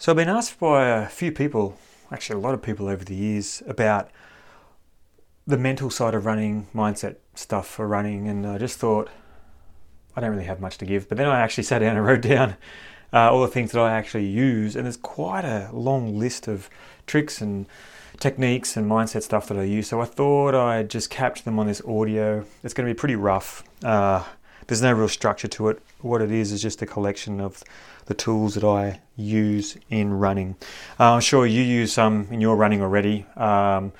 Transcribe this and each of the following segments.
So I've been asked by a few people, actually a lot of people over the years, about the mental side of running, mindset stuff for running, and I just thought I don't really have much to give. But then I actually sat down and wrote down uh, all the things that I actually use, and there's quite a long list of tricks and techniques and mindset stuff that I use. So I thought I'd just capture them on this audio. It's going to be pretty rough. Uh, there's no real structure to it. What it is is just a collection of the tools that I use in running. Uh, I'm sure you use some in your running already, um,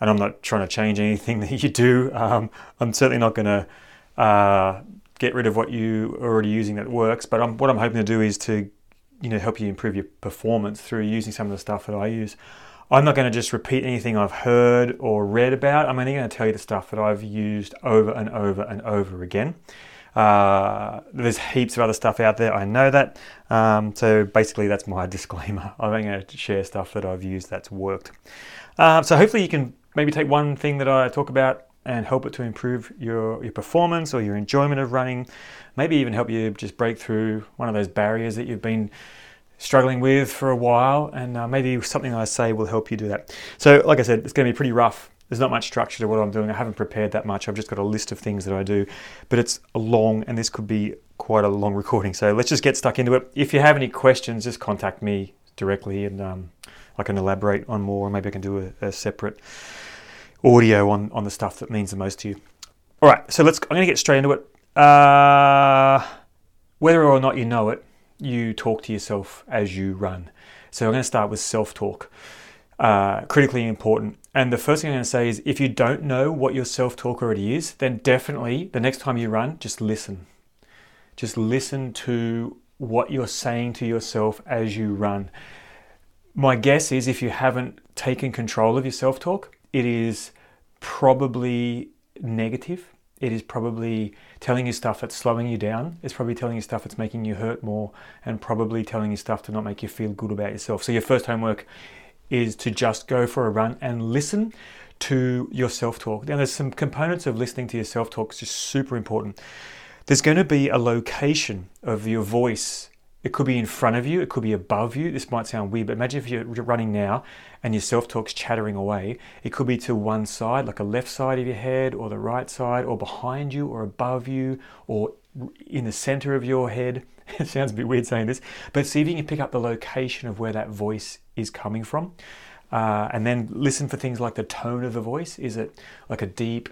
and I'm not trying to change anything that you do. Um, I'm certainly not going to uh, get rid of what you are already using that works, but I'm, what I'm hoping to do is to you know help you improve your performance through using some of the stuff that I use. I'm not going to just repeat anything I've heard or read about. I'm only going to tell you the stuff that I've used over and over and over again. Uh, there's heaps of other stuff out there. I know that. Um, so basically, that's my disclaimer. I'm going to share stuff that I've used that's worked. Uh, so hopefully, you can maybe take one thing that I talk about and help it to improve your, your performance or your enjoyment of running. Maybe even help you just break through one of those barriers that you've been struggling with for a while. And uh, maybe something I say will help you do that. So, like I said, it's going to be pretty rough there's not much structure to what I'm doing. I haven't prepared that much. I've just got a list of things that I do, but it's long and this could be quite a long recording. So let's just get stuck into it. If you have any questions, just contact me directly and um, I can elaborate on more. Maybe I can do a, a, separate audio on, on the stuff that means the most to you. All right, so let's. I'm going to get straight into it. Uh, whether or not you know it, you talk to yourself as you run. So I'm going to start with self talk uh, critically important. And the first thing I'm going to say is if you don't know what your self talk already is, then definitely the next time you run, just listen. Just listen to what you're saying to yourself as you run. My guess is if you haven't taken control of your self talk, it is probably negative. It is probably telling you stuff that's slowing you down. It's probably telling you stuff that's making you hurt more and probably telling you stuff to not make you feel good about yourself. So, your first homework is to just go for a run and listen to your self talk. Now, there's some components of listening to your self talk that's just super important. There's going to be a location of your voice. It could be in front of you, it could be above you. This might sound weird, but imagine if you're running now and your self talk's chattering away. It could be to one side, like a left side of your head, or the right side, or behind you, or above you, or in the center of your head. It sounds a bit weird saying this, but see if you can pick up the location of where that voice is coming from. Uh, and then listen for things like the tone of the voice. Is it like a deep,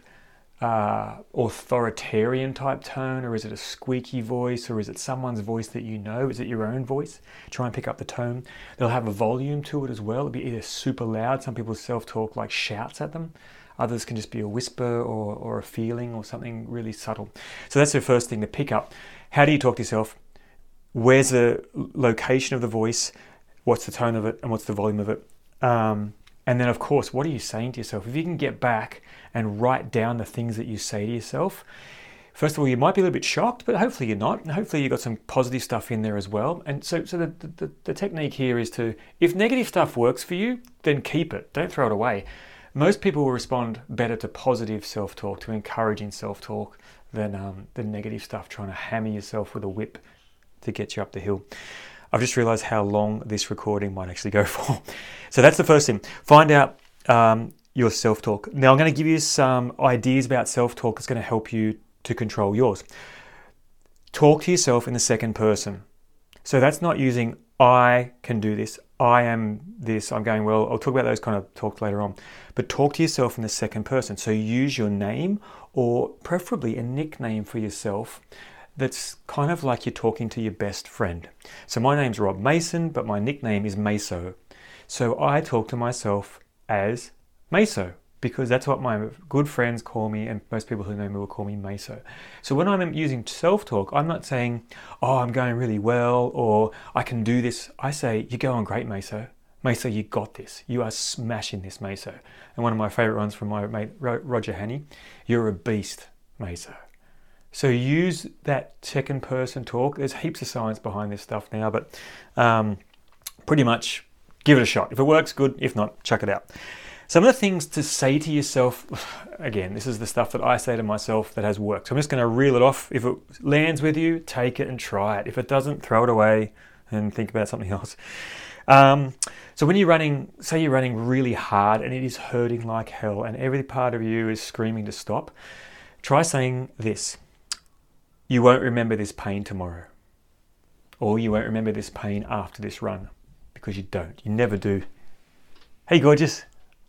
uh, authoritarian type tone, or is it a squeaky voice, or is it someone's voice that you know? Is it your own voice? Try and pick up the tone. They'll have a volume to it as well. It'll be either super loud, some people self talk like shouts at them. Others can just be a whisper or, or a feeling or something really subtle. So that's the first thing to pick up. How do you talk to yourself? Where's the location of the voice? what's the tone of it and what's the volume of it. Um, and then, of course, what are you saying to yourself? If you can get back and write down the things that you say to yourself, first of all, you might be a little bit shocked, but hopefully you're not. And hopefully you've got some positive stuff in there as well. And so, so the, the, the technique here is to, if negative stuff works for you, then keep it. Don't throw it away. Most people will respond better to positive self talk, to encouraging self talk, than um, the negative stuff, trying to hammer yourself with a whip to get you up the hill. I've just realized how long this recording might actually go for. So that's the first thing. Find out um, your self talk. Now, I'm going to give you some ideas about self talk that's going to help you to control yours. Talk to yourself in the second person. So that's not using I can do this, I am this, I'm going well. I'll talk about those kind of talks later on. But talk to yourself in the second person. So use your name or preferably a nickname for yourself that's kind of like you're talking to your best friend. So my name's Rob Mason, but my nickname is Meso. So I talk to myself as Meso because that's what my good friends call me, and most people who know me will call me Meso. So when I'm using self talk, I'm not saying, oh, I'm going really well, or I can do this. I say, you're going great, Meso. Meso, you got this. You are smashing this, Meso. And one of my favorite ones from my mate Roger Haney, you're a beast, Meso. So use that second person talk. There's heaps of science behind this stuff now, but um, pretty much give it a shot. If it works, good. If not, chuck it out. Some of the things to say to yourself, again, this is the stuff that I say to myself that has worked. So I'm just going to reel it off. If it lands with you, take it and try it. If it doesn't, throw it away and think about something else. Um, so when you're running, say you're running really hard and it is hurting like hell, and every part of you is screaming to stop, try saying this You won't remember this pain tomorrow, or you won't remember this pain after this run, because you don't. You never do. Hey, gorgeous.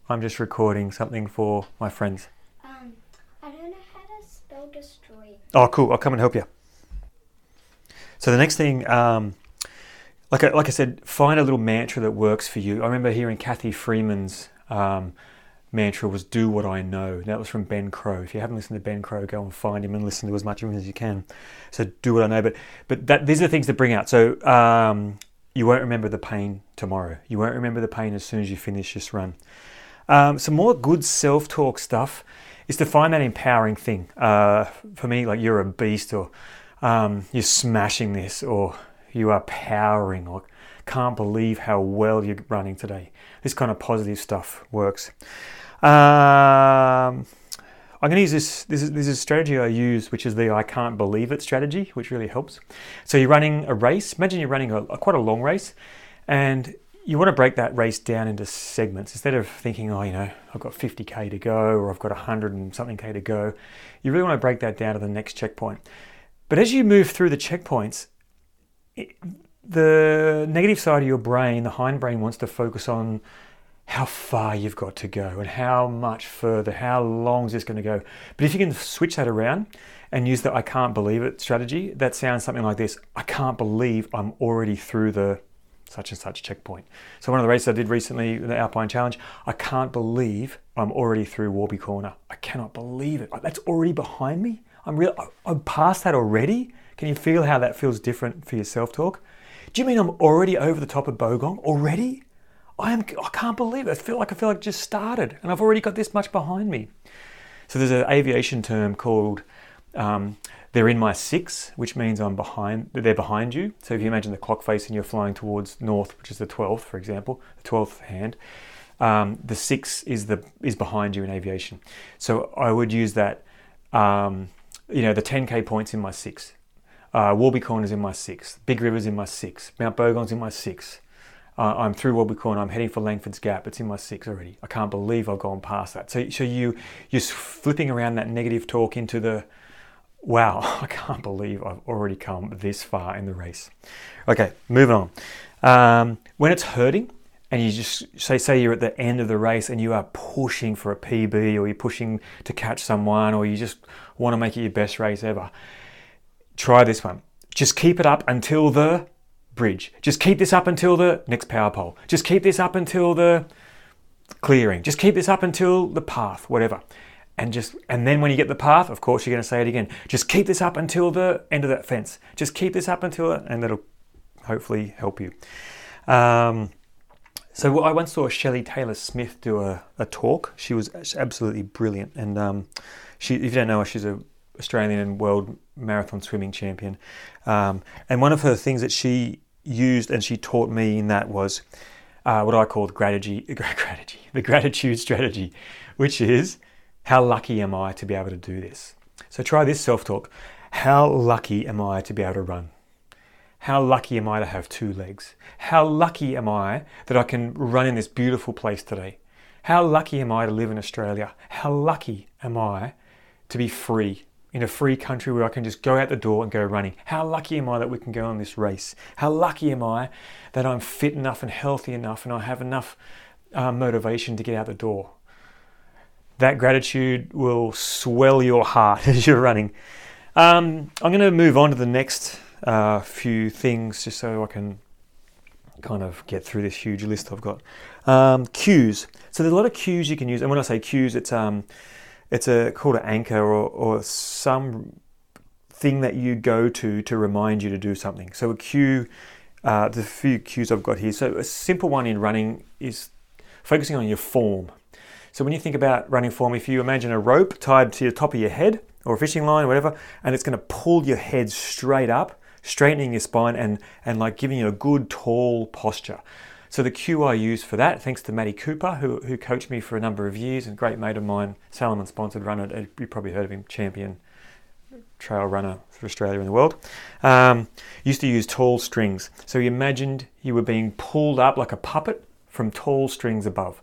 I'm just recording something for my friends. Um, I don't know how to spell destroy. Oh, cool. I'll come and help you. So the next thing, um, like I, like I said, find a little mantra that works for you. I remember hearing Cathy Freeman's um, mantra was "Do what I know." That was from Ben Crowe. If you haven't listened to Ben Crowe, go and find him and listen to as much of him as you can. So do what I know. But but that these are the things to bring out. So um, you won't remember the pain tomorrow. You won't remember the pain as soon as you finish this run. Um, some more good self talk stuff is to find that empowering thing. Uh, for me, like you're a beast, or um, you're smashing this, or you are powering, or can't believe how well you're running today. This kind of positive stuff works. Um, I'm going to use this. This is, this is a strategy I use, which is the I can't believe it strategy, which really helps. So you're running a race. Imagine you're running a, a quite a long race, and you want to break that race down into segments instead of thinking, oh, you know, I've got 50k to go or I've got 100 and something k to go. You really want to break that down to the next checkpoint. But as you move through the checkpoints, it, the negative side of your brain, the hindbrain, wants to focus on how far you've got to go and how much further, how long is this going to go. But if you can switch that around and use the I can't believe it strategy, that sounds something like this I can't believe I'm already through the such and such checkpoint. So one of the races I did recently, the Alpine Challenge, I can't believe I'm already through Warby Corner. I cannot believe it. That's already behind me. I'm real. I'm past that already. Can you feel how that feels different for your self-talk? Do you mean I'm already over the top of Bogong already? I am. I can't believe it. I feel like I feel like just started, and I've already got this much behind me. So there's an aviation term called um, they're in my six, which means I'm behind. They're behind you. So if you imagine the clock face and you're flying towards north, which is the twelfth, for example, the twelfth hand, um, the six is the is behind you in aviation. So I would use that. Um, you know, the 10k points in my six. Uh, Warby Corner's in my six. Big River's in my six. Mount Bogong's in my six. Uh, I'm through Warby Corner. I'm heading for Langford's Gap. It's in my six already. I can't believe I've gone past that. So, so you you're flipping around that negative talk into the wow, I can't believe I've already come this far in the race. Okay, moving on. Um, when it's hurting, and you just say say you're at the end of the race and you are pushing for a PB or you're pushing to catch someone or you just want to make it your best race ever. Try this one. Just keep it up until the bridge. Just keep this up until the next power pole. Just keep this up until the clearing. Just keep this up until the path, whatever and just and then when you get the path of course you're going to say it again. Just keep this up until the end of that fence. Just keep this up until it and that'll hopefully help you. Um, so i once saw shelley taylor smith do a, a talk. She was absolutely brilliant and um, she if you don't know her she's a australian and world marathon swimming champion. Um, and one of her things that she used and she taught me in that was uh, what i call the gratitude, gratitude the gratitude strategy which is how lucky am I to be able to do this? So try this self talk. How lucky am I to be able to run? How lucky am I to have two legs? How lucky am I that I can run in this beautiful place today? How lucky am I to live in Australia? How lucky am I to be free in a free country where I can just go out the door and go running? How lucky am I that we can go on this race? How lucky am I that I'm fit enough and healthy enough and I have enough uh, motivation to get out the door? That gratitude will swell your heart as you're running. Um, I'm going to move on to the next uh, few things just so I can kind of get through this huge list I've got. Um, cues. So there's a lot of cues you can use, and when I say cues, it's um, it's a called an anchor or, or some thing that you go to to remind you to do something. So a cue, uh, the few cues I've got here. So a simple one in running is focusing on your form. So when you think about running form, if you imagine a rope tied to the top of your head or a fishing line, or whatever, and it's going to pull your head straight up, straightening your spine and, and like giving you a good tall posture. So the cue I use for that, thanks to Matty Cooper, who, who coached me for a number of years, and great mate of mine, Salomon sponsored runner, you probably heard of him, champion, trail runner for Australia and the world. Um, used to use tall strings. So you imagined you were being pulled up like a puppet from tall strings above.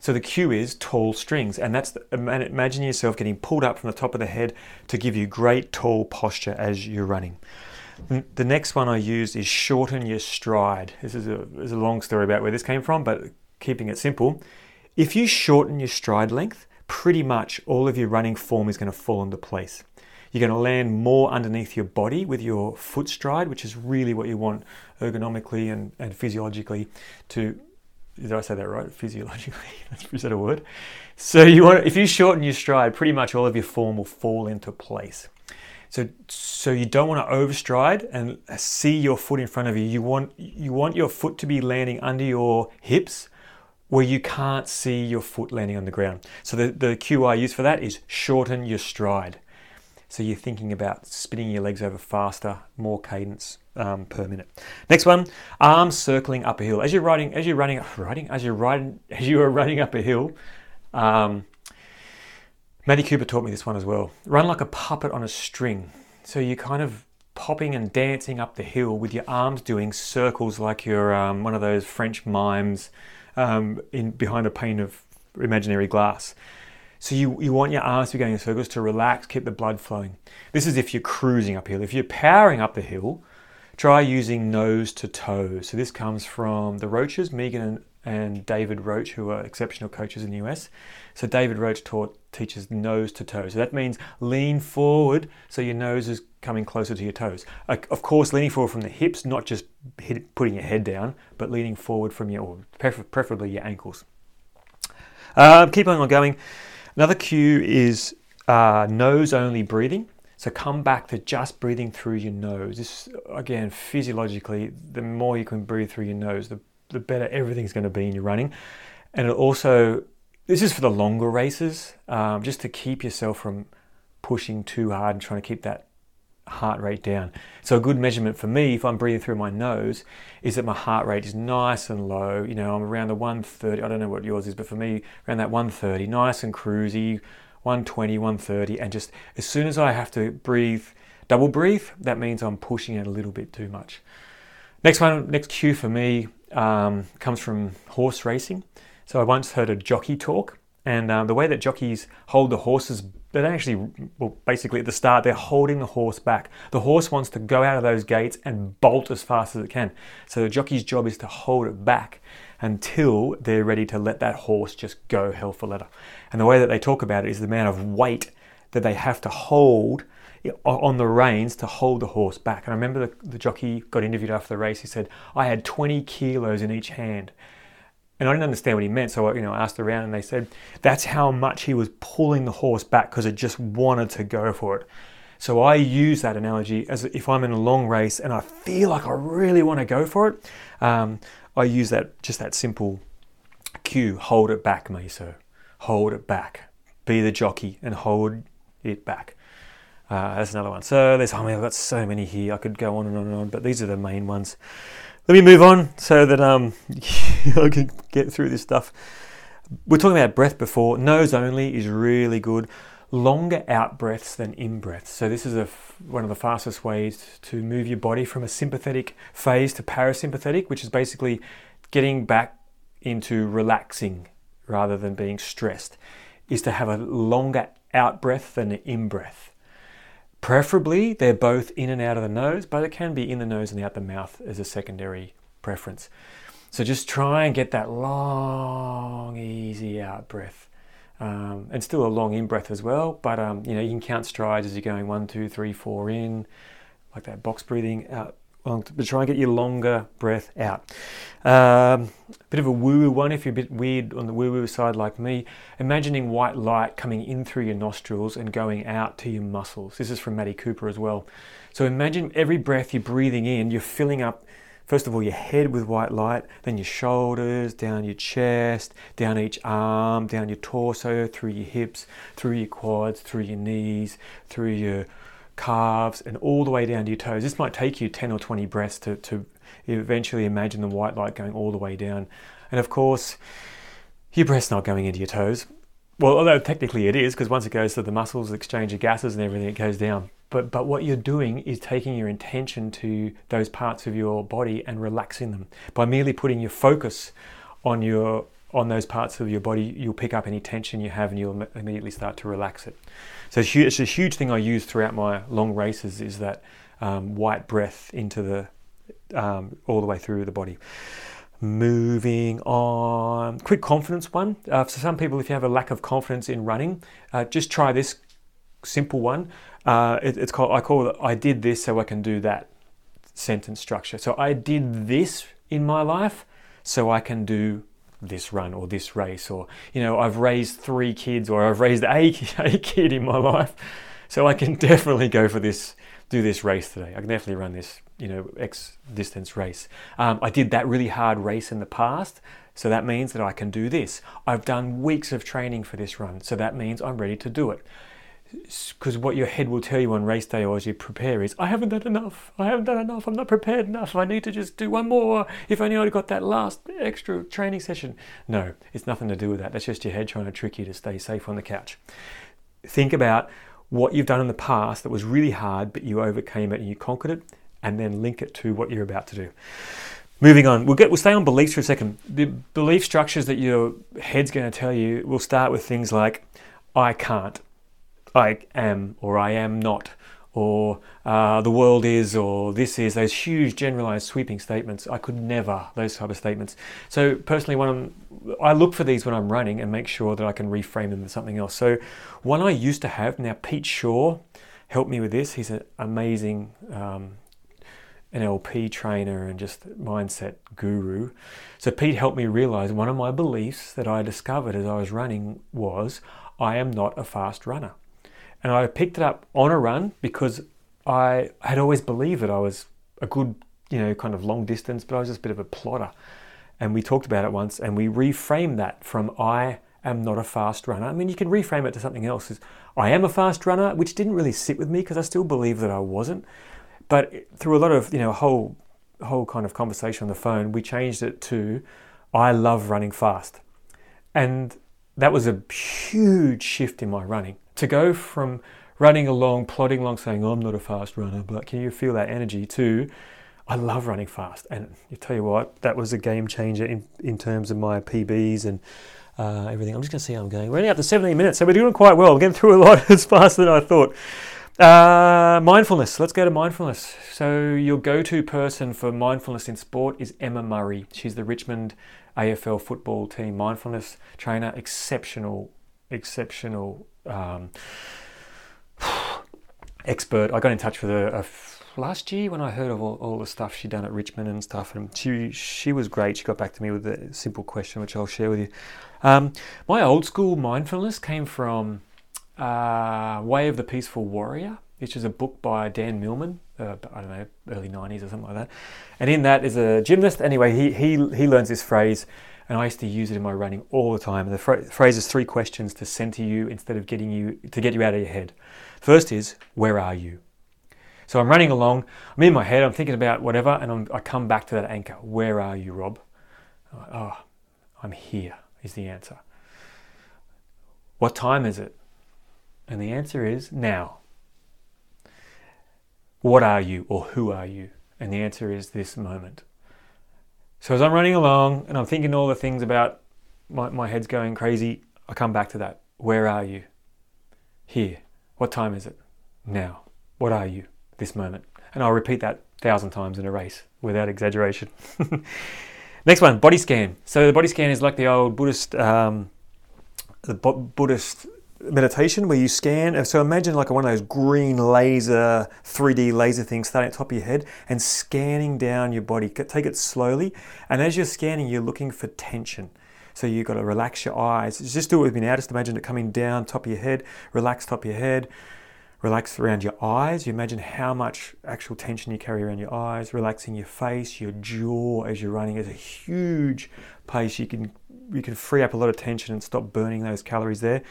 So the cue is tall strings, and that's the, imagine yourself getting pulled up from the top of the head to give you great tall posture as you're running. The next one I used is shorten your stride. This is a, is a long story about where this came from, but keeping it simple. If you shorten your stride length, pretty much all of your running form is going to fall into place. You're going to land more underneath your body with your foot stride, which is really what you want ergonomically and, and physiologically to. Did I say that right? Physiologically, is that a word? So you want, if you shorten your stride, pretty much all of your form will fall into place. So, so you don't want to overstride and see your foot in front of you. You want you want your foot to be landing under your hips, where you can't see your foot landing on the ground. So the, the cue I use for that is shorten your stride. So you're thinking about spinning your legs over faster, more cadence um, per minute. Next one, arms circling up a hill. As you're riding, as you're running, riding, as you're riding, as you are running up a hill. Um, Matty Cooper taught me this one as well. Run like a puppet on a string. So you're kind of popping and dancing up the hill with your arms doing circles like you're um, one of those French mimes um, in behind a pane of imaginary glass. So you, you want your arms to be going in circles to relax, keep the blood flowing. This is if you're cruising uphill. If you're powering up the hill, try using nose to toe. So this comes from the Roches, Megan and, and David Roche, who are exceptional coaches in the US. So David Roche taught teaches nose to toe. So that means lean forward so your nose is coming closer to your toes. Of course, leaning forward from the hips, not just putting your head down, but leaning forward from your, or preferably your ankles. Uh, keep on going. Another cue is uh, nose only breathing. So come back to just breathing through your nose. This, again, physiologically, the more you can breathe through your nose, the, the better everything's going to be in your running. And it also, this is for the longer races, um, just to keep yourself from pushing too hard and trying to keep that heart rate down. So a good measurement for me, if I'm breathing through my nose, is that my heart rate is nice and low. You know, I'm around the 130. I don't know what yours is, but for me, around that 130, nice and cruisy, 120, 130, and just as soon as I have to breathe, double breathe, that means I'm pushing it a little bit too much. Next one, next cue for me um, comes from horse racing. So I once heard a jockey talk, and um, the way that jockeys hold the horses they don't actually, well, basically at the start, they're holding the horse back. The horse wants to go out of those gates and bolt as fast as it can. So the jockey's job is to hold it back until they're ready to let that horse just go hell for leather. And the way that they talk about it is the amount of weight that they have to hold on the reins to hold the horse back. And I remember the, the jockey got interviewed after the race. He said, I had 20 kilos in each hand. And I didn't understand what he meant, so I, you know, I asked around, and they said that's how much he was pulling the horse back because it just wanted to go for it. So I use that analogy as if I'm in a long race and I feel like I really want to go for it. Um, I use that just that simple cue: hold it back, Meso. Hold it back. Be the jockey and hold it back. Uh, that's another one. So there's, I mean, I've got so many here. I could go on and on and on, but these are the main ones let me move on so that um, I can get through this stuff. We're talking about breath before. Nose only is really good. Longer out breaths than in breaths. So this is a, one of the fastest ways to move your body from a sympathetic phase to parasympathetic, which is basically getting back into relaxing rather than being stressed, is to have a longer out breath than an in breath. Preferably, they're both in and out of the nose, but it can be in the nose and out the mouth as a secondary preference. So just try and get that long, easy out breath. Um, and still a long in breath as well, but um, you know you can count strides as you're going one, two, three, four in, like that box breathing out long, but try and get your longer breath out. Um, bit of a woo woo one if you're a bit weird on the woo woo side like me. Imagining white light coming in through your nostrils and going out to your muscles. This is from Matty Cooper as well. So imagine every breath you're breathing in, you're filling up. First of all, your head with white light, then your shoulders, down your chest, down each arm, down your torso, through your hips, through your quads, through your knees, through your calves, and all the way down to your toes. This might take you 10 or 20 breaths to, to eventually imagine the white light going all the way down. And of course, your breath's not going into your toes. Well, although technically it is, because once it goes to the muscles, exchange of gases and everything, it goes down. But, but what you're doing is taking your intention to those parts of your body and relaxing them. By merely putting your focus on your on those parts of your body, you'll pick up any tension you have and you'll immediately start to relax it. So it's a huge thing I use throughout my long races is that um, white breath into the um, all the way through the body. Moving on, quick confidence one. Uh, for some people, if you have a lack of confidence in running, uh, just try this simple one. Uh, it, it's called I call it I did this so I can do that sentence structure. So I did this in my life so I can do this run or this race or you know I've raised three kids or I've raised a, a kid in my life. So I can definitely go for this do this race today. I can definitely run this you know X distance race. Um, I did that really hard race in the past. So that means that I can do this. I've done weeks of training for this run. So that means I'm ready to do it because what your head will tell you on race day or as you prepare is, I haven't done enough. I haven't done enough. I'm not prepared enough. I need to just do one more. If only I'd got that last extra training session. No, it's nothing to do with that. That's just your head trying to trick you to stay safe on the couch. Think about what you've done in the past that was really hard, but you overcame it and you conquered it, and then link it to what you're about to do. Moving on, we'll get we'll stay on beliefs for a second. The belief structures that your head's going to tell you will start with things like, I can't. I am or I am not or uh, the world is or this is those huge generalized sweeping statements i could never those type of statements so personally when i'm i look for these when i'm running and make sure that i can reframe them into something else so one i used to have now pete shaw helped me with this he's an amazing um, NLP trainer and just mindset guru. So Pete helped me realize one of my beliefs that I discovered as I was running was I am not a fast runner. And I picked it up on a run because I had always believed that I was a good, you know, kind of long distance, but I was just a bit of a plotter. And we talked about it once and we reframed that from I am not a fast runner. I mean, you can reframe it to something else. I am a fast runner, which didn't really sit with me because I still believe that I wasn't. But through a lot of, you know, whole whole kind of conversation on the phone, we changed it to I love running fast. And that was a huge shift in my running to go from running along, plodding along, saying, oh, I'm not a fast runner, but can you feel that energy to, I love running fast. And you tell you what, that was a game changer in, in terms of my PBs and uh, everything. I'm just going to see how I'm going. We're only up to 17 minutes, so we're doing quite well. We're getting through a lot as faster than I thought. Uh, mindfulness. Let's go to mindfulness. So, your go to person for mindfulness in sport is Emma Murray. She's the Richmond AFL football team mindfulness trainer. Exceptional, exceptional um, expert. I got in touch with her last year when I heard of all, all, the stuff she'd done at Richmond and stuff, and she she was great. She got back to me with a simple question, which I'll share with you. Um, my old school mindfulness came from uh, Way of the Peaceful Warrior, which is a book by Dan Millman. Uh, I don't know, early '90s or something like that. And in that is a gymnast. Anyway, he he he learns this phrase and I used to use it in my running all the time. And the phrase is three questions to center you instead of getting you to get you out of your head. First is, where are you? So I'm running along, I'm in my head, I'm thinking about whatever, and I'm, i come back to that anchor. Where are you, Rob? oh, I'm here, is the answer. What time is it? And the answer is now. What are you, or who are you? And the answer is this moment. So as I'm running along and I'm thinking all the things about my, my head's going crazy, I come back to that. Where are you? Here. What time is it? Now. What are you? This moment. And I'll repeat that thousand times in a race without exaggeration. Next one, body scan. So the body scan is like the old Buddhist, um, the Buddhist meditation where you scan. So imagine like one of those green laser, 3D laser things starting at the top of your head and scanning down your body. Take it slowly. And as you're scanning, you're looking for tension. So you've got to relax your eyes. Just do it with me now. Just imagine it coming down top of your head. Relax top of your head. Relax around your eyes. You imagine how much actual tension you carry around your eyes. Relaxing your face, your jaw as you're running is a huge pace. You can you can free up a lot of tension and stop burning those calories there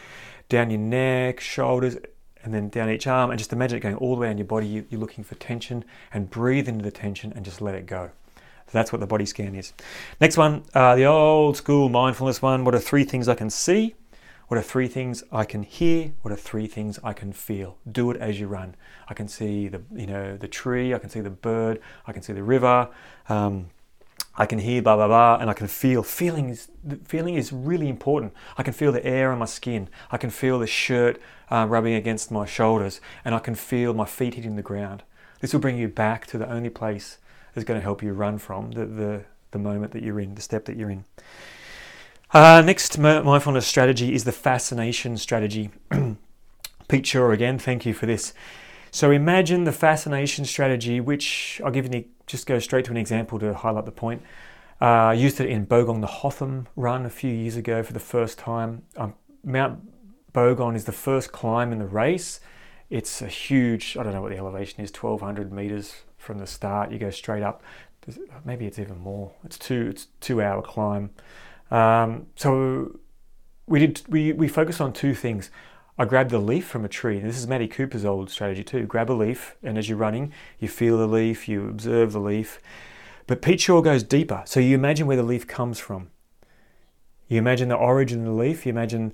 down your neck, shoulders, and then down each arm. And just imagine it going all the way on your body. You're looking for tension and breathe into the tension and just let it go. That's what the body scan is. Next one, uh, the old school mindfulness one. What are three things I can see? What are three things I can hear? What are three things I can feel? Do it as you run. I can see the you know the tree. I can see the bird. I can see the river. Um, I can hear blah blah blah, and I can feel. Feeling is feeling is really important. I can feel the air on my skin. I can feel the shirt uh, rubbing against my shoulders, and I can feel my feet hitting the ground. This will bring you back to the only place that's going to help you run from the the, the moment that you're in, the step that you're in. Uh, next mindfulness strategy is the fascination strategy. Pete Shaw again, thank you for this. So imagine the fascination strategy, which I'll give you just go straight to an example to highlight the point. Uh, I used it in Bogong the Hotham run a few years ago for the first time. Um, Mount Bogong is the first climb in the race. It's a huge, I don't know what the elevation is, 1200 meters from the start. You go straight up. Maybe it's even more. It's two, it's two hour climb. Um, so we did we, we focused on two things. I grabbed a leaf from a tree. This is Matty Cooper's old strategy too. Grab a leaf, and as you're running, you feel the leaf, you observe the leaf. But Pete Shaw goes deeper. So you imagine where the leaf comes from. You imagine the origin of the leaf. You imagine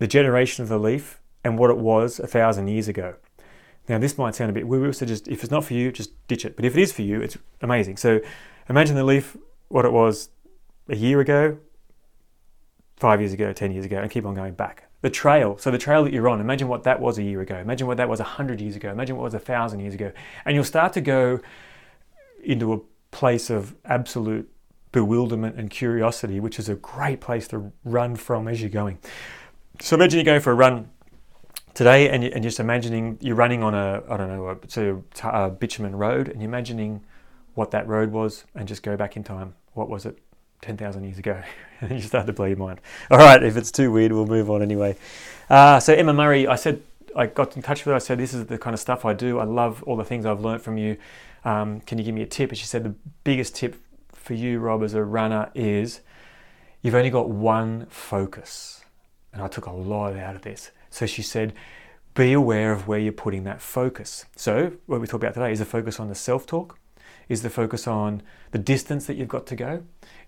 the generation of the leaf and what it was a thousand years ago. Now this might sound a bit woo-woo, so just if it's not for you, just ditch it. But if it is for you, it's amazing. So imagine the leaf, what it was a year ago, five years ago, 10 years ago, and keep on going back. The trail, so the trail that you're on, imagine what that was a year ago. Imagine what that was a hundred years ago. Imagine what was a thousand years ago. And you'll start to go into a place of absolute bewilderment and curiosity, which is a great place to run from as you're going. So imagine you're going for a run today and, you, and just imagining you're running on a, I don't know, a, a bitumen road and you're imagining what that road was and just go back in time. What was it? 10,000 years ago. and you start to blow your mind. All right, if it's too weird, we'll move on anyway. Uh, so, Emma Murray, I said, I got in touch with her. I said, This is the kind of stuff I do. I love all the things I've learned from you. Um, can you give me a tip? And she said, The biggest tip for you, Rob, as a runner is you've only got one focus. And I took a lot out of this. So she said, be aware of where you're putting that focus. So, what we talk about today is the focus on the self talk, is the focus on the distance that you've got to go,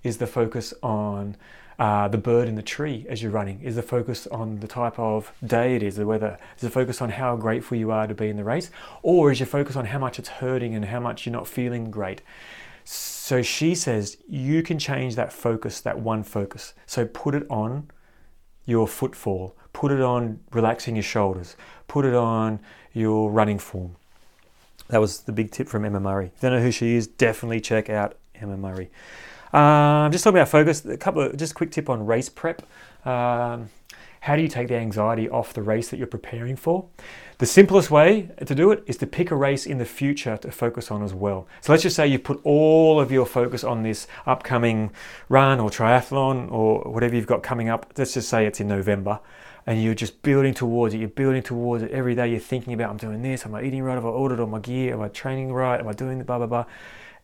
is the focus on uh, the bird in the tree as you're running? Is the focus on the type of day it is, the weather? Is the focus on how grateful you are to be in the race? Or is your focus on how much it's hurting and how much you're not feeling great? So she says you can change that focus, that one focus. So put it on your footfall, put it on relaxing your shoulders, put it on your running form. That was the big tip from Emma Murray. If you don't know who she is, definitely check out Emma Murray. Um, just talking about focus, a couple of just a quick tip on race prep. Um, how do you take the anxiety off the race that you're preparing for? The simplest way to do it is to pick a race in the future to focus on as well. So let's just say you put all of your focus on this upcoming run or triathlon or whatever you've got coming up. Let's just say it's in November and you're just building towards it. You're building towards it every day. You're thinking about, I'm doing this. Am I eating right? Have I ordered all my gear? Am I training right? Am I doing the blah, blah, blah?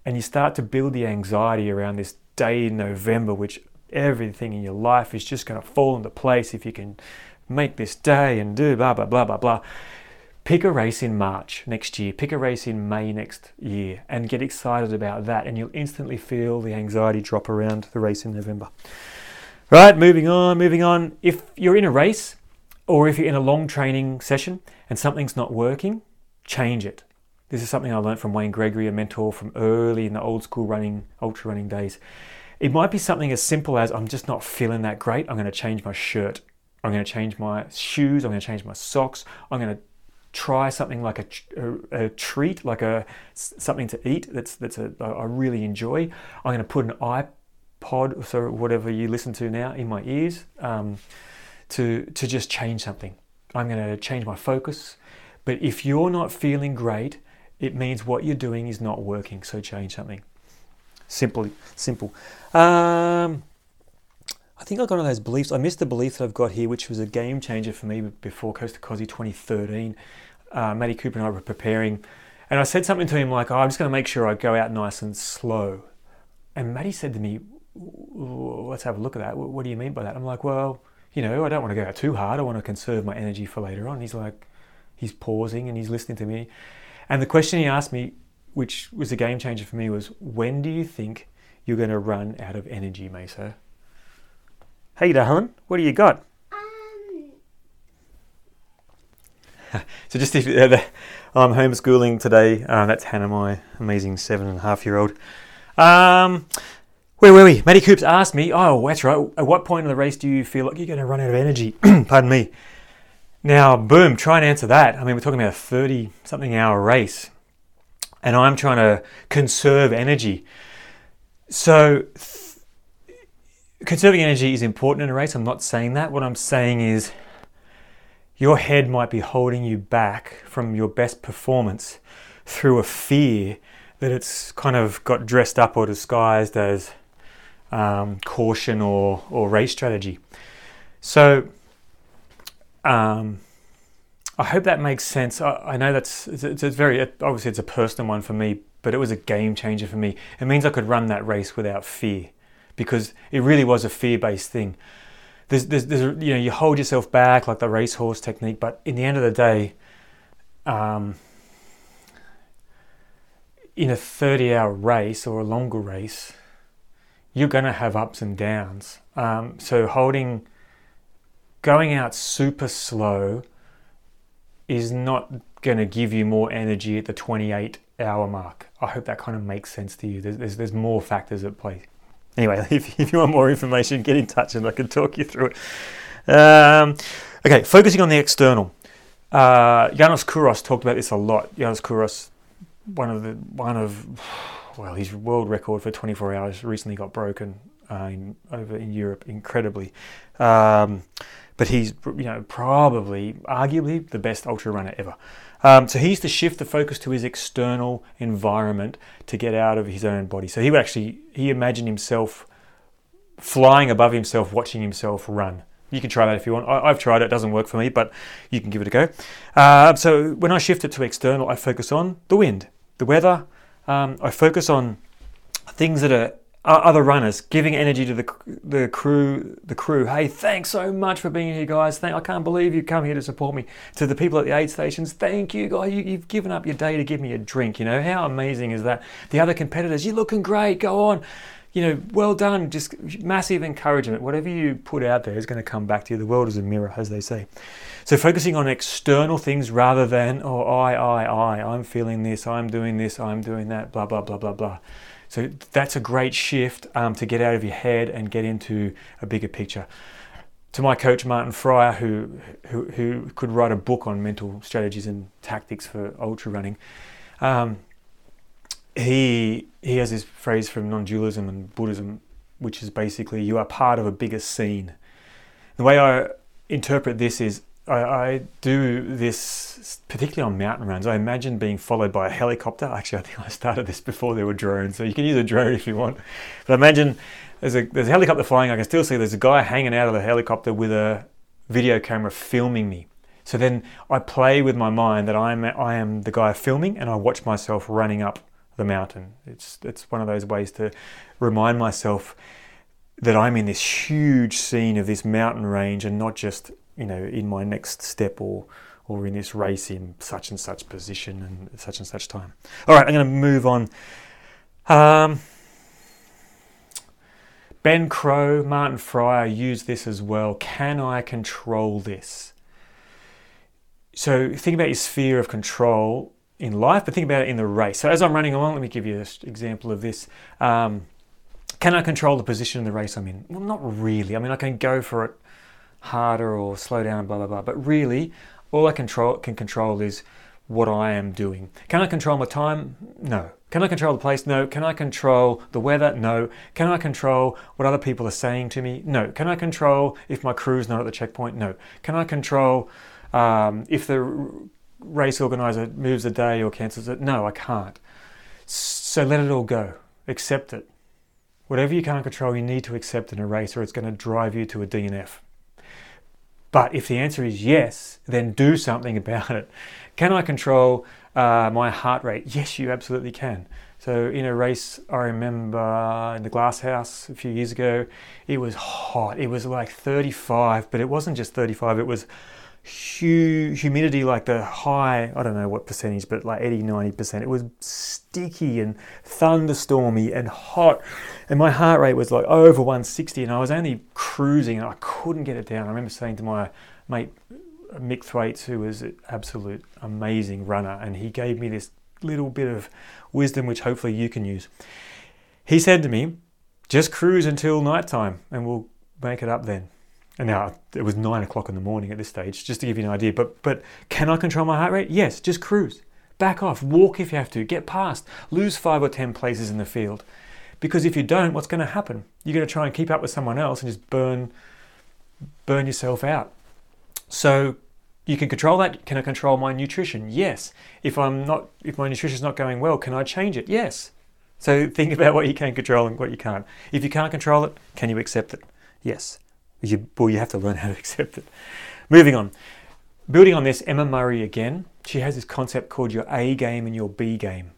and you start to build the anxiety around this day in November, which everything in your life is just going to fall into place if you can make this day and do blah, blah, blah, blah, blah. Pick a race in March next year, pick a race in May next year, and get excited about that, and you'll instantly feel the anxiety drop around the race in November. Right, moving on, moving on. If you're in a race or if you're in a long training session and something's not working, change it. This is something I learned from Wayne Gregory, a mentor from early in the old school running, ultra running days. It might be something as simple as I'm just not feeling that great. I'm going to change my shirt. I'm going to change my shoes. I'm going to change my socks. I'm going to try something like a, a, a, treat, like a something to eat that's that's a I really enjoy. I'm going to put an iPod, so whatever you listen to now, in my ears um, to to just change something. I'm going to change my focus. But if you're not feeling great, it means what you're doing is not working, so change something. Simply, simple. Um, I think I got one of those beliefs. I missed the belief that I've got here, which was a game changer for me before Coast to Kosci 2013. Uh, Matty Cooper and I were preparing, and I said something to him like, oh, I'm just going to make sure I go out nice and slow. And Matty said to me, let's have a look at that. What do you mean by that? I'm like, well, you know, I don't want to go out too hard. I want to conserve my energy for later on. He's like, he's pausing and he's listening to me. And the question he asked me, which was a game changer for me, was when do you think you're going to run out of energy, Meso? Hey, darling, what do you got? Um. so just if uh, the, I'm homeschooling today. Uh, that's Hannah, my amazing seven and a half year old. Um, where were we? Matty Coops asked me, oh, that's right, at what point in the race do you feel like you're going to run out of energy? Pardon me. Now, boom, try and answer that. I mean, we're talking about a 30 something hour race, and I'm trying to conserve energy. So, th- conserving energy is important in a race. I'm not saying that. What I'm saying is your head might be holding you back from your best performance through a fear that it's kind of got dressed up or disguised as um, caution or, or race strategy. So, um, I hope that makes sense. I, I know that's it's, it's, very obviously it's a personal one for me, but it was a game changer for me. It means I could run that race without fear because it really was a fear-based thing there's, there's, there's, you know, you hold yourself back like the racehorse technique, but in the end of the day, um, in a 30 hour race or a longer race, you're going to have ups and downs. Um, so holding, going out super slow is not going to give you more energy at the 28 hour mark. I hope that kind of makes sense to you. There's, there's, there's more factors at play. Anyway, if, if you want more information, get in touch and I can talk you through it. Um, okay, focusing on the external. Uh, Yiannis Kouros talked about this a lot. Yiannis Kouros, one of the one of well, his world record for 24 hours recently got broken uh, in, over in Europe, incredibly. Um, but he's you know probably, arguably, the best ultra runner ever. Um, so he used to shift the focus to his external environment to get out of his own body. So he would actually he imagined himself flying above himself, watching himself run. You can try that if you want. I, have tried it; it doesn't work for me, but you can give it a go. Uh, so when I shift it to external, I focus on the wind, the weather. Um, I focus on things that are other runners, giving energy to the the crew. The crew, hey, thanks so much for being here, guys. Thank, I can't believe you come here to support me. To the people at the aid stations, thank you, guys. You, you've given up your day to give me a drink. You know how amazing is that? The other competitors, you're looking great. Go on. You know, well done. Just massive encouragement. Whatever you put out there is going to come back to you. The world is a mirror, as they say. So focusing on external things rather than, oh, I, I, I, I'm feeling this, I'm doing this, I'm doing that, blah, blah, blah, blah, blah. So that's a great shift um, to get out of your head and get into a bigger picture. To my coach Martin Fryer, who, who, who could write a book on mental strategies and tactics for ultra running, um, he he has this phrase from non-dualism and Buddhism, which is basically you are part of a bigger scene. The way I interpret this is I, I, do this particularly on mountain runs. I imagine being followed by a helicopter. Actually, I think I started this before there were drones, so you can use a drone if you want. But imagine there's a there's a helicopter flying. I can still see there's a guy hanging out of the helicopter with a video camera filming me. So then I play with my mind that I'm I am the guy filming, and I watch myself running up the mountain. It's it's one of those ways to remind myself that I'm in this huge scene of this mountain range and not just you know, in my next step or or in this race in such and such position and such and such time. All right, I'm going to move on. Um, ben Crowe, Martin Fryer use this as well. Can I control this? So think about your sphere of control in life, but think about it in the race. So as I'm running along, let me give you an example of this. Um, can I control the position in the race I'm in? Well, not really. I mean, I can go for it harder or slow down, and blah, blah, blah. But really, all I control, can control is what I am doing. Can I control my time? No. Can I control the place? No. Can I control the weather? No. Can I control what other people are saying to me? No. Can I control if my crew's not at the checkpoint? No. Can I control um, if the race organizer moves a day or cancels it? No, I can't. So let it all go. Accept it. Whatever you can't control, you need to accept in a race or it's going to drive you to a DNF. But if the answer is yes, then do something about it. Can I control uh, my heart rate? Yes, you absolutely can. So in a race, I remember in the glass house a few years ago, it was hot. It was like 35, but it wasn't just 35, it was humidity like the high, I don't know what percentage, but like 80, 90%. It was sticky and thunderstormy and hot. And my heart rate was like over 160 and I was only cruising and I couldn't get it down. I remember saying to my mate Mick Thwaites, who was an absolute amazing runner, and he gave me this little bit of wisdom, which hopefully you can use. He said to me, "Just cruise until night time, and we'll make it up then." And now it was nine o'clock in the morning at this stage, just to give you an idea. But but can I control my heart rate? Yes, just cruise. Back off, walk if you have to, get past, lose five or ten places in the field. Because if you don't, what's going to happen? You're going to try and keep up with someone else and just burn burn yourself out. So you can control that. Can I control my nutrition? Yes. If I'm not if my nutrition's not going well, can I change it? Yes. So think about what you can control and what you can't. If you can't control it, can you accept it? Yes. You, well, you have to learn how to accept it. Moving on. Building on this, Emma Murray again, she has this concept called your A game and your B game.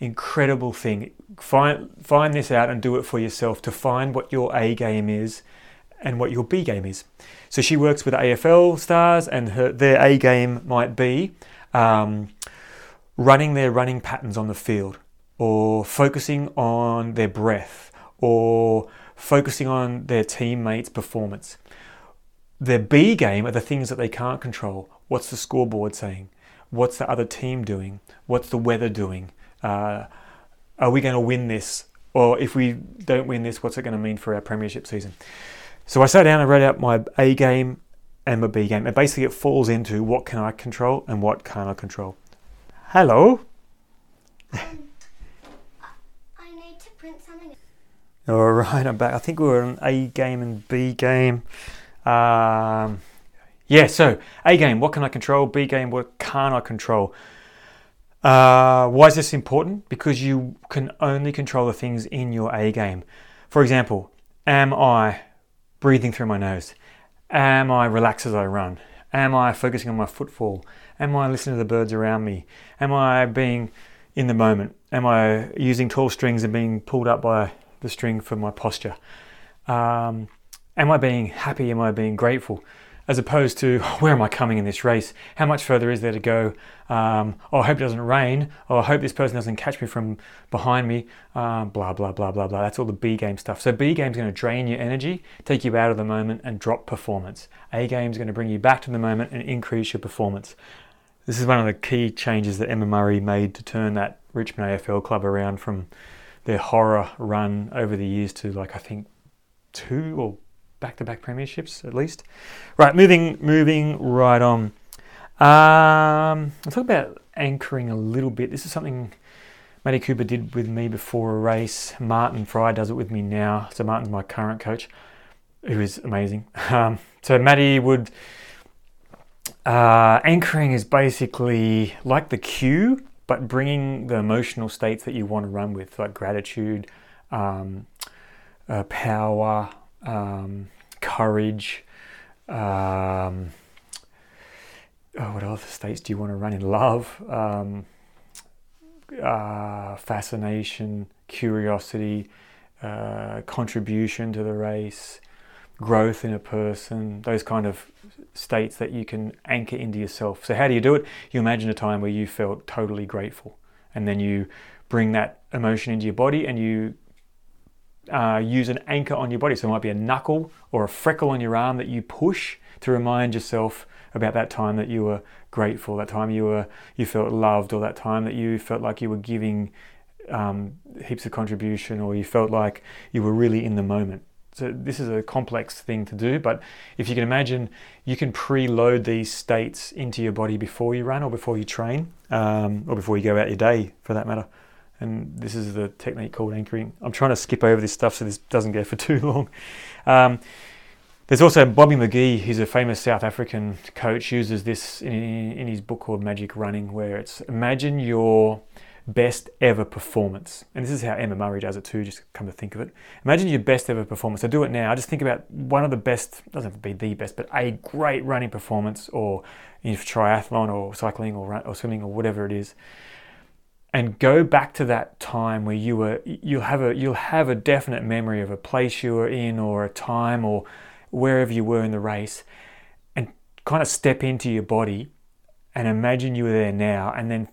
Incredible thing. Find, find this out and do it for yourself to find what your A game is and what your B game is. So she works with AFL stars, and her, their A game might be um, running their running patterns on the field, or focusing on their breath, or focusing on their teammates' performance. Their B game are the things that they can't control. What's the scoreboard saying? What's the other team doing? What's the weather doing? Uh, are we going to win this? Or if we don't win this, what's it going to mean for our premiership season? So I sat down and wrote out my A game and my B game. And basically, it falls into what can I control and what can't I control. Hello. Um, I need to print something. All right, I'm back. I think we were on A game and B game. Um, yeah, so A game, what can I control? B game, what can't I control? Uh, why is this important? Because you can only control the things in your A game. For example, am I breathing through my nose? Am I relaxed as I run? Am I focusing on my footfall? Am I listening to the birds around me? Am I being in the moment? Am I using tall strings and being pulled up by the string for my posture? Um, am I being happy? Am I being grateful? As opposed to where am I coming in this race? How much further is there to go? Um, oh, I hope it doesn't rain. Oh, I hope this person doesn't catch me from behind me. Uh, blah blah blah blah blah. That's all the B game stuff. So B game is going to drain your energy, take you out of the moment, and drop performance. A game is going to bring you back to the moment and increase your performance. This is one of the key changes that Emma Murray made to turn that Richmond AFL club around from their horror run over the years to like I think two or back-to-back premierships at least. Right, moving moving right on. Um, I'll talk about anchoring a little bit. This is something Matty Cooper did with me before a race. Martin Fry does it with me now. So Martin's my current coach, who is amazing. Um, so Matty would. Uh, anchoring is basically like the cue, but bringing the emotional states that you want to run with, like gratitude, um, uh, power, um, courage. Um, oh, what other states do you want to run in? Love, um, uh, fascination, curiosity, uh, contribution to the race, growth in a person, those kind of states that you can anchor into yourself. So, how do you do it? You imagine a time where you felt totally grateful, and then you bring that emotion into your body and you uh, use an anchor on your body. So, it might be a knuckle or a freckle on your arm that you push to remind yourself about that time that you were grateful, that time you were you felt loved, or that time that you felt like you were giving um, heaps of contribution, or you felt like you were really in the moment. So this is a complex thing to do, but if you can imagine, you can preload these states into your body before you run or before you train, um, or before you go out your day, for that matter. And this is the technique called anchoring. I'm trying to skip over this stuff so this doesn't go for too long. Um, there's also Bobby McGee, who's a famous South African coach, uses this in, in his book called Magic Running, where it's imagine your best ever performance. And this is how Emma Murray does it too, just come to think of it. Imagine your best ever performance. So do it now. Just think about one of the best, doesn't have to be the best, but a great running performance or in triathlon or cycling or, run, or swimming or whatever it is. And go back to that time where you were, you'll have a, you'll have a definite memory of a place you were in or a time or wherever you were in the race and kind of step into your body and imagine you were there now and then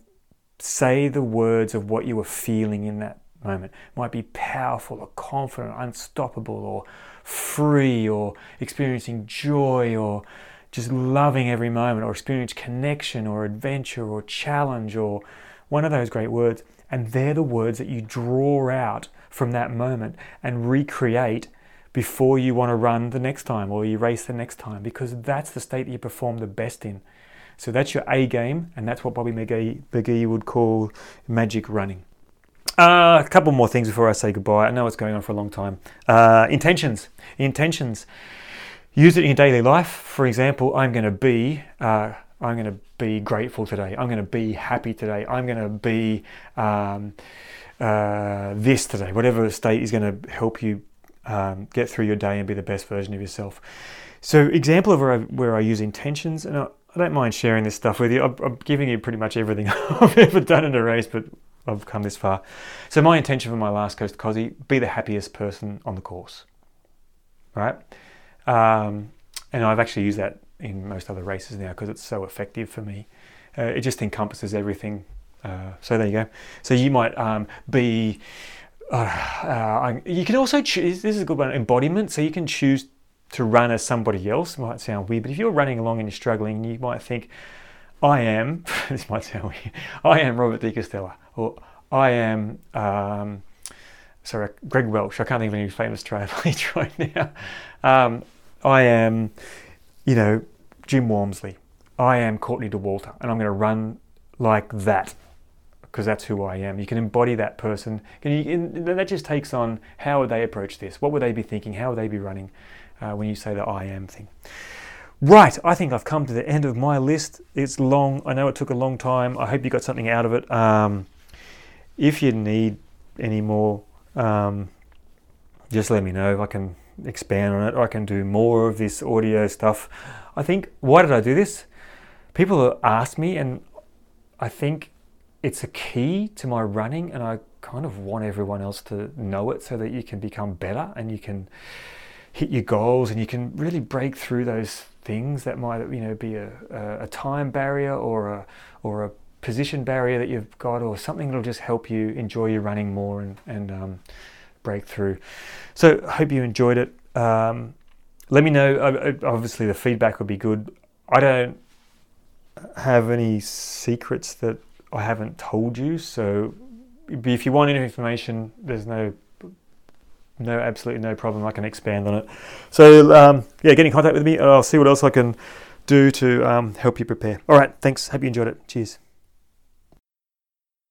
say the words of what you were feeling in that moment. It might be powerful or confident, unstoppable or free or experiencing joy or just loving every moment or experience connection or adventure or challenge or one of those great words. And they're the words that you draw out from that moment and recreate before you want to run the next time or you race the next time because that's the state that you perform the best in. So that's your A game, and that's what Bobby McGee, McGee would call magic running. Uh, a couple more things before I say goodbye. I know it's going on for a long time. Uh, intentions. Intentions. Use it in your daily life. For example, I'm going to be. Uh, I'm going to be grateful today. I'm going to be happy today. I'm going to be um, uh, this today. Whatever state is going to help you um, get through your day and be the best version of yourself. So, example of where I, where I use intentions, and I don't mind sharing this stuff with you. I'm, giving you pretty much everything I've ever done in a race, but I've come this far. So, my intention for my last Coast Kosci: be the happiest person on the course. Right, um, and I've actually used that in most other races now because it's so effective for me. Uh, it just encompasses everything. Uh, so there you go. So you might um, be. Uh, uh you can also choose. This is a good one. Embodiment. So you can choose to run as somebody else. Might sound weird, but if you're running along and you're struggling, you might think, "I am." this might sound weird. I am Robert De Castella, or I am. Um, sorry, Greg Welch. I can't think of any famous triathletes right now. Um, I am, you know, Jim Walmsley. I am Courtney Dauwalter, and I'm going to run like that because that's who I am. You can embody that person. And, you, and that just takes on how would they approach this? What would they be thinking? How would they be running uh, when you say the I am thing? Right, I think I've come to the end of my list. It's long. I know it took a long time. I hope you got something out of it. Um, if you need any more, um, just let me know. I can expand on it. I can do more of this audio stuff. I think, why did I do this? People ask me, and I think it's a key to my running, and I kind of want everyone else to know it so that you can become better and you can hit your goals and you can really break through those things that might you know be a, a time barrier or a or a position barrier that you've got or something that'll just help you enjoy your running more and, and um, break through. So I hope you enjoyed it. Um, let me know. Obviously, the feedback would be good. I don't have any secrets that I haven't told you. So, if you want any information, there's no, no, absolutely no problem. I can expand on it. So, um, yeah, get in contact with me. I'll see what else I can do to um, help you prepare. All right. Thanks. Hope you enjoyed it. Cheers.